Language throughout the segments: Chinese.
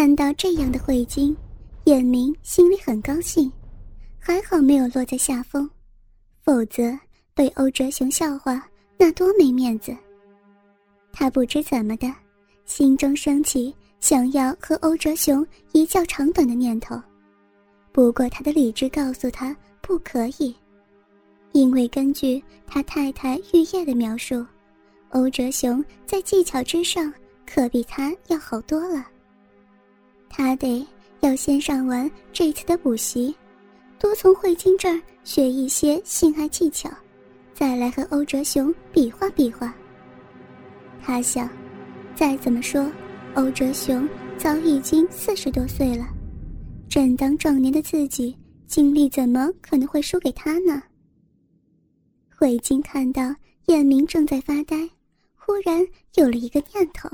看到这样的慧晶，叶明心里很高兴，还好没有落在下风，否则被欧哲雄笑话那多没面子。他不知怎么的，心中升起想要和欧哲雄一较长短的念头，不过他的理智告诉他不可以，因为根据他太太玉叶的描述，欧哲雄在技巧之上可比他要好多了。他得要先上完这次的补习，多从慧晶这儿学一些性爱技巧，再来和欧哲雄比划比划。他想，再怎么说，欧哲雄早已经四十多岁了，正当壮年的自己，精力怎么可能会输给他呢？慧晶看到燕明正在发呆，忽然有了一个念头。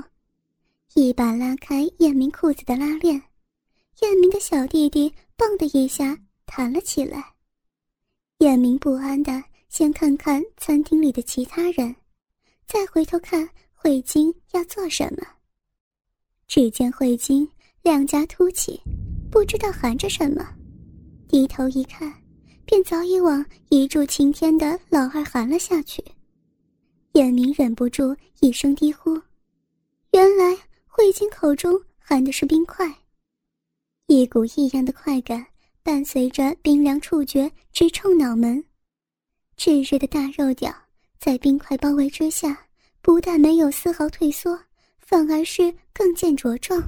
一把拉开燕明裤子的拉链，燕明的小弟弟“蹦”的一下弹了起来。燕明不安的先看看餐厅里的其他人，再回头看慧晶要做什么。只见慧晶两颊凸起，不知道含着什么，低头一看，便早已往一柱擎天的老二含了下去。燕明忍不住一声低呼：“原来。”慧晶口中含的是冰块，一股异样的快感伴随着冰凉触觉直冲脑门。炙热的大肉屌在冰块包围之下，不但没有丝毫退缩，反而是更见茁壮。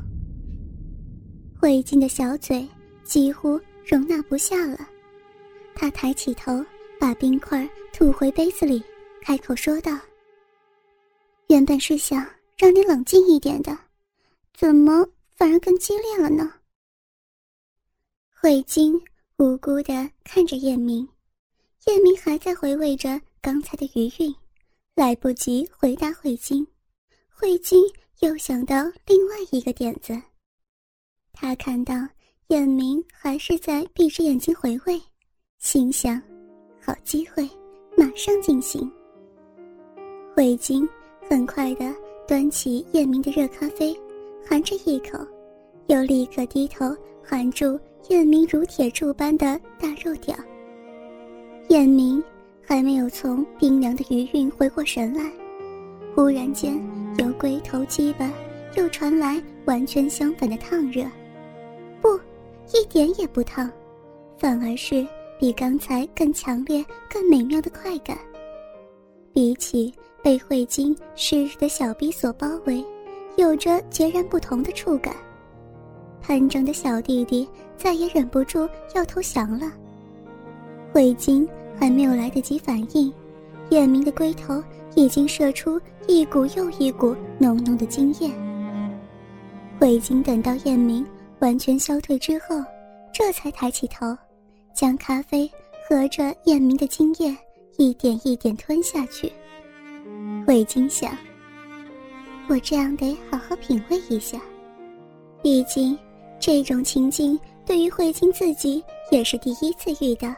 慧晶的小嘴几乎容纳不下了，他抬起头，把冰块吐回杯子里，开口说道：“原本是想让你冷静一点的。”怎么反而更激烈了呢？慧晶无辜的看着叶明，叶明还在回味着刚才的余韵，来不及回答慧晶，慧晶又想到另外一个点子。他看到叶明还是在闭着眼睛回味，心想：好机会，马上进行。慧晶很快的端起叶明的热咖啡。含着一口，又立刻低头含住燕明如铁柱般的大肉屌。燕明还没有从冰凉的余韵回过神来，忽然间由龟头鸡巴又传来完全相反的烫热，不，一点也不烫，反而是比刚才更强烈、更美妙的快感。比起被慧晶湿热的小臂所包围。有着截然不同的触感，潘正的小弟弟再也忍不住要投降了。慧晶还没有来得及反应，叶明的龟头已经射出一股又一股浓浓的精液。慧晶等到叶明完全消退之后，这才抬起头，将咖啡和着叶明的精液一点一点吞下去。慧晶想。我这样得好好品味一下，毕竟这种情景对于慧晶自己也是第一次遇到。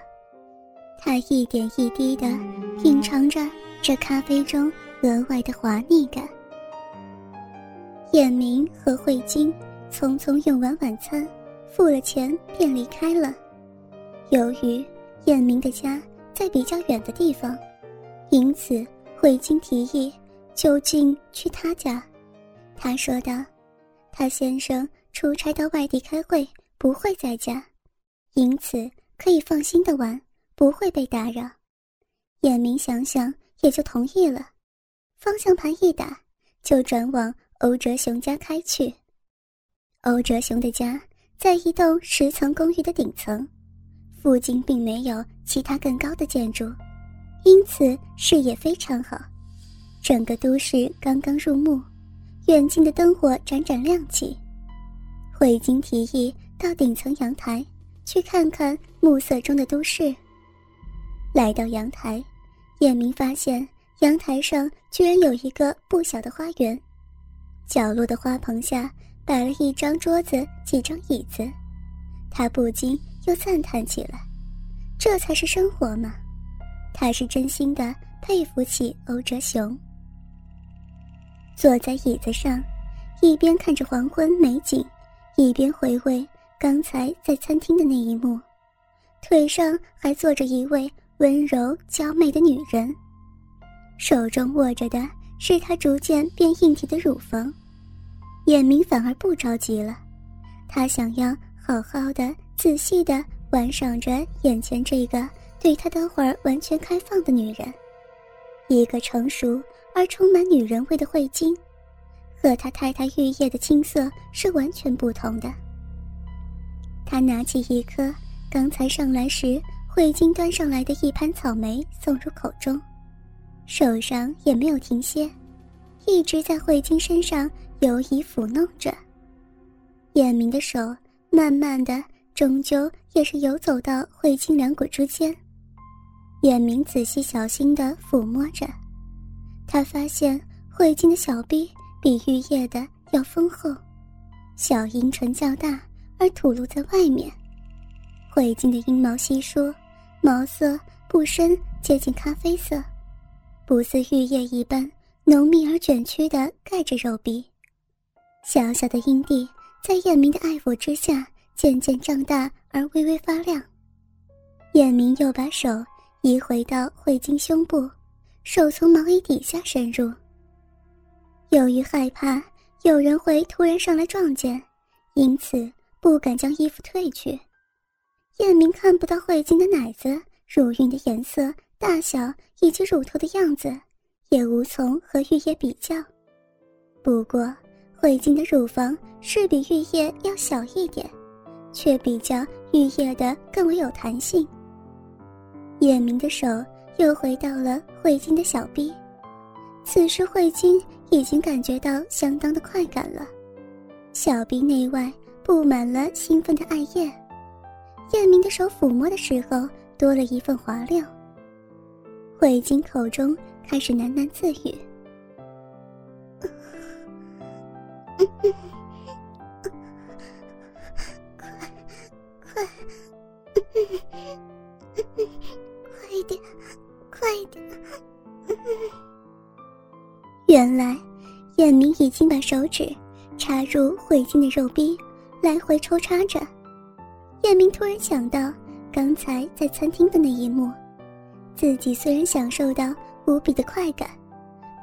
她一点一滴的品尝着这咖啡中额外的滑腻感。叶明和慧晶匆匆用完晚餐，付了钱便离开了。由于叶明的家在比较远的地方，因此慧晶提议。就近去他家，他说道：“他先生出差到外地开会，不会在家，因此可以放心的玩，不会被打扰。”眼明想想也就同意了，方向盘一打，就转往欧哲雄家开去。欧哲雄的家在一栋十层公寓的顶层，附近并没有其他更高的建筑，因此视野非常好。整个都市刚刚入暮，远近的灯火盏盏亮起。慧晶提议到顶层阳台去看看暮色中的都市。来到阳台，叶明发现阳台上居然有一个不小的花园，角落的花棚下摆了一张桌子、几张椅子，他不禁又赞叹起来：“这才是生活嘛！”他是真心的佩服起欧哲雄。坐在椅子上，一边看着黄昏美景，一边回味刚才在餐厅的那一幕，腿上还坐着一位温柔娇媚的女人，手中握着的是她逐渐变硬体的乳房。眼明反而不着急了，他想要好好的、仔细的玩赏着眼前这个对他等会儿完全开放的女人，一个成熟而充满女人味的慧晶。和他太太玉叶的青涩是完全不同的。他拿起一颗刚才上来时慧晶端上来的一盘草莓送入口中，手上也没有停歇，一直在慧晶身上游移抚弄着。眼明的手慢慢的，终究也是游走到慧晶两股之间。眼明仔细小心的抚摸着，他发现慧晶的小臂。比玉叶的要丰厚，小阴唇较大，而吐露在外面。慧晶的阴毛稀疏，毛色不深，接近咖啡色，不似玉叶一般浓密而卷曲的盖着肉壁。小小的阴蒂在燕明的爱抚之下渐渐胀大而微微发亮。燕明又把手移回到慧晶胸部，手从毛衣底下伸入。由于害怕有人会突然上来撞见，因此不敢将衣服褪去。燕明看不到慧晶的奶子、乳晕的颜色、大小以及乳头的样子，也无从和玉叶比较。不过，慧晶的乳房是比玉叶要小一点，却比较玉叶的更为有弹性。燕明的手又回到了慧晶的小臂，此时慧晶。已经感觉到相当的快感了，小臂内外布满了兴奋的艾叶，叶明的手抚摸的时候多了一份滑溜。慧晶口中开始喃喃自语：“快，快，快一点。”原来，燕明已经把手指插入慧晶的肉壁，来回抽插着。燕明突然想到刚才在餐厅的那一幕，自己虽然享受到无比的快感，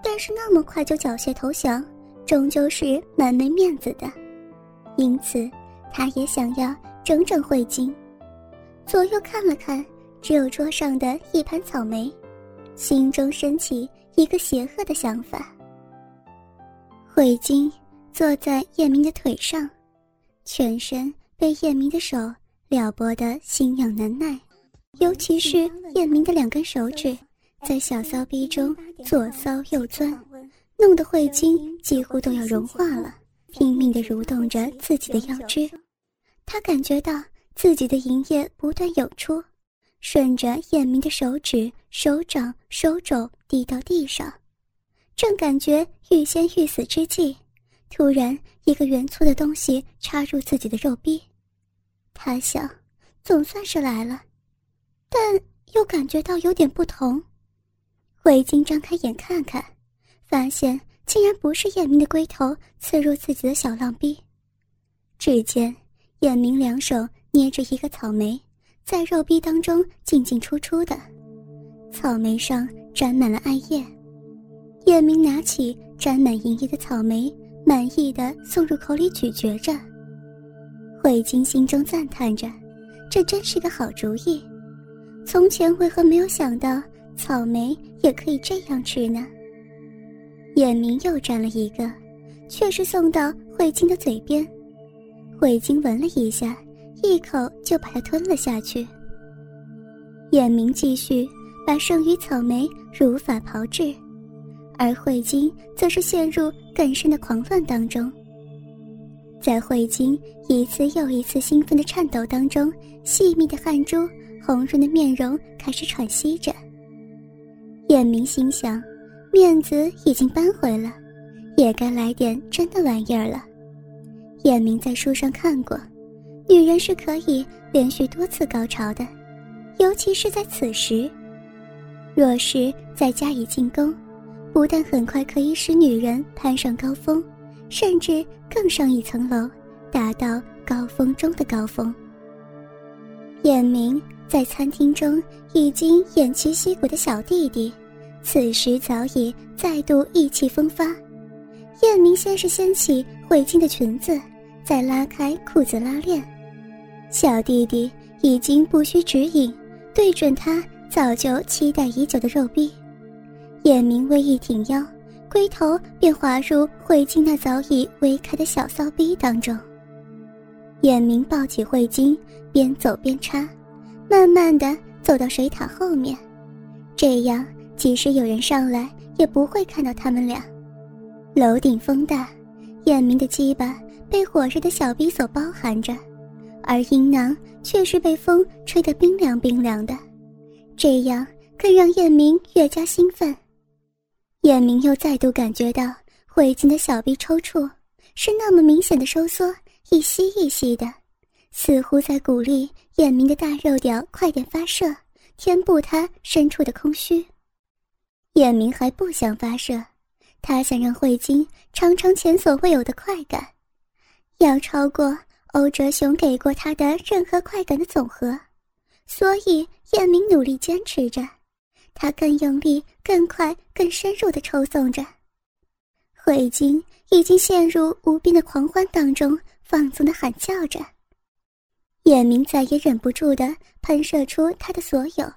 但是那么快就缴械投降，终究是蛮没面子的。因此，他也想要整整慧晶。左右看了看，只有桌上的一盘草莓，心中升起一个邪恶的想法。慧晶坐在叶明的腿上，全身被叶明的手撩拨的心痒难耐，尤其是叶明的两根手指在小骚逼中左骚右钻，弄得慧晶几乎都要融化了，拼命的蠕动着自己的腰肢。他感觉到自己的银液不断涌出，顺着叶明的手指、手掌、手肘滴到地上。正感觉欲仙欲死之际，突然一个圆粗的东西插入自己的肉壁。他想，总算是来了，但又感觉到有点不同。慧晶张开眼看看，发现竟然不是叶明的龟头刺入自己的小浪逼。只见叶明两手捏着一个草莓，在肉壁当中进进出出的，草莓上沾满了艾叶。叶明拿起沾满银液的草莓，满意的送入口里咀嚼着。慧晶心中赞叹着：“这真是个好主意，从前为何没有想到草莓也可以这样吃呢？”叶明又沾了一个，却是送到慧晶的嘴边。慧晶闻了一下，一口就把它吞了下去。眼明继续把剩余草莓如法炮制。而慧晶则是陷入更深的狂乱当中，在慧晶一次又一次兴奋的颤抖当中，细密的汗珠、红润的面容开始喘息着。燕明心想，面子已经扳回了，也该来点真的玩意儿了。燕明在书上看过，女人是可以连续多次高潮的，尤其是在此时，若是再加以进攻。不但很快可以使女人攀上高峰，甚至更上一层楼，达到高峰中的高峰。眼明在餐厅中已经偃旗息鼓的小弟弟，此时早已再度意气风发。燕明先是掀起慧晶的裙子，再拉开裤子拉链，小弟弟已经不需指引，对准他早就期待已久的肉壁。眼明微一挺腰，龟头便滑入慧晶那早已微开的小骚逼当中。燕明抱起慧晶，边走边插，慢慢的走到水塔后面，这样即使有人上来，也不会看到他们俩。楼顶风大，燕明的鸡巴被火热的小逼所包含着，而阴囊却是被风吹得冰凉冰凉的，这样更让燕明越加兴奋。燕明又再度感觉到慧晶的小臂抽搐，是那么明显的收缩，一吸一吸的，似乎在鼓励燕明的大肉屌快点发射，填补他深处的空虚。燕明还不想发射。他想让慧晶尝尝前所未有的快感，要超过欧哲雄给过他的任何快感的总和，所以叶明努力坚持着，他更用力、更快、更深入的抽送着。慧晶已经陷入无边的狂欢当中，放纵的喊叫着，叶明再也忍不住的喷射出他的所有，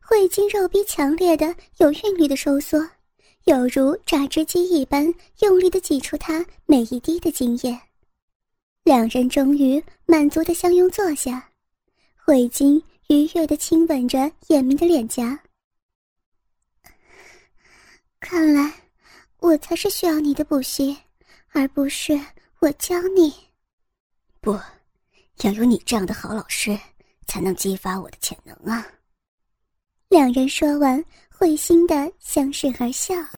慧晶肉壁强烈的、有韵律的收缩。有如榨汁机一般用力的挤出他每一滴的精液，两人终于满足的相拥坐下，慧晶愉悦的亲吻着眼明的脸颊。看来，我才是需要你的补习，而不是我教你。不，要有你这样的好老师，才能激发我的潜能啊！两人说完，会心的相视而笑。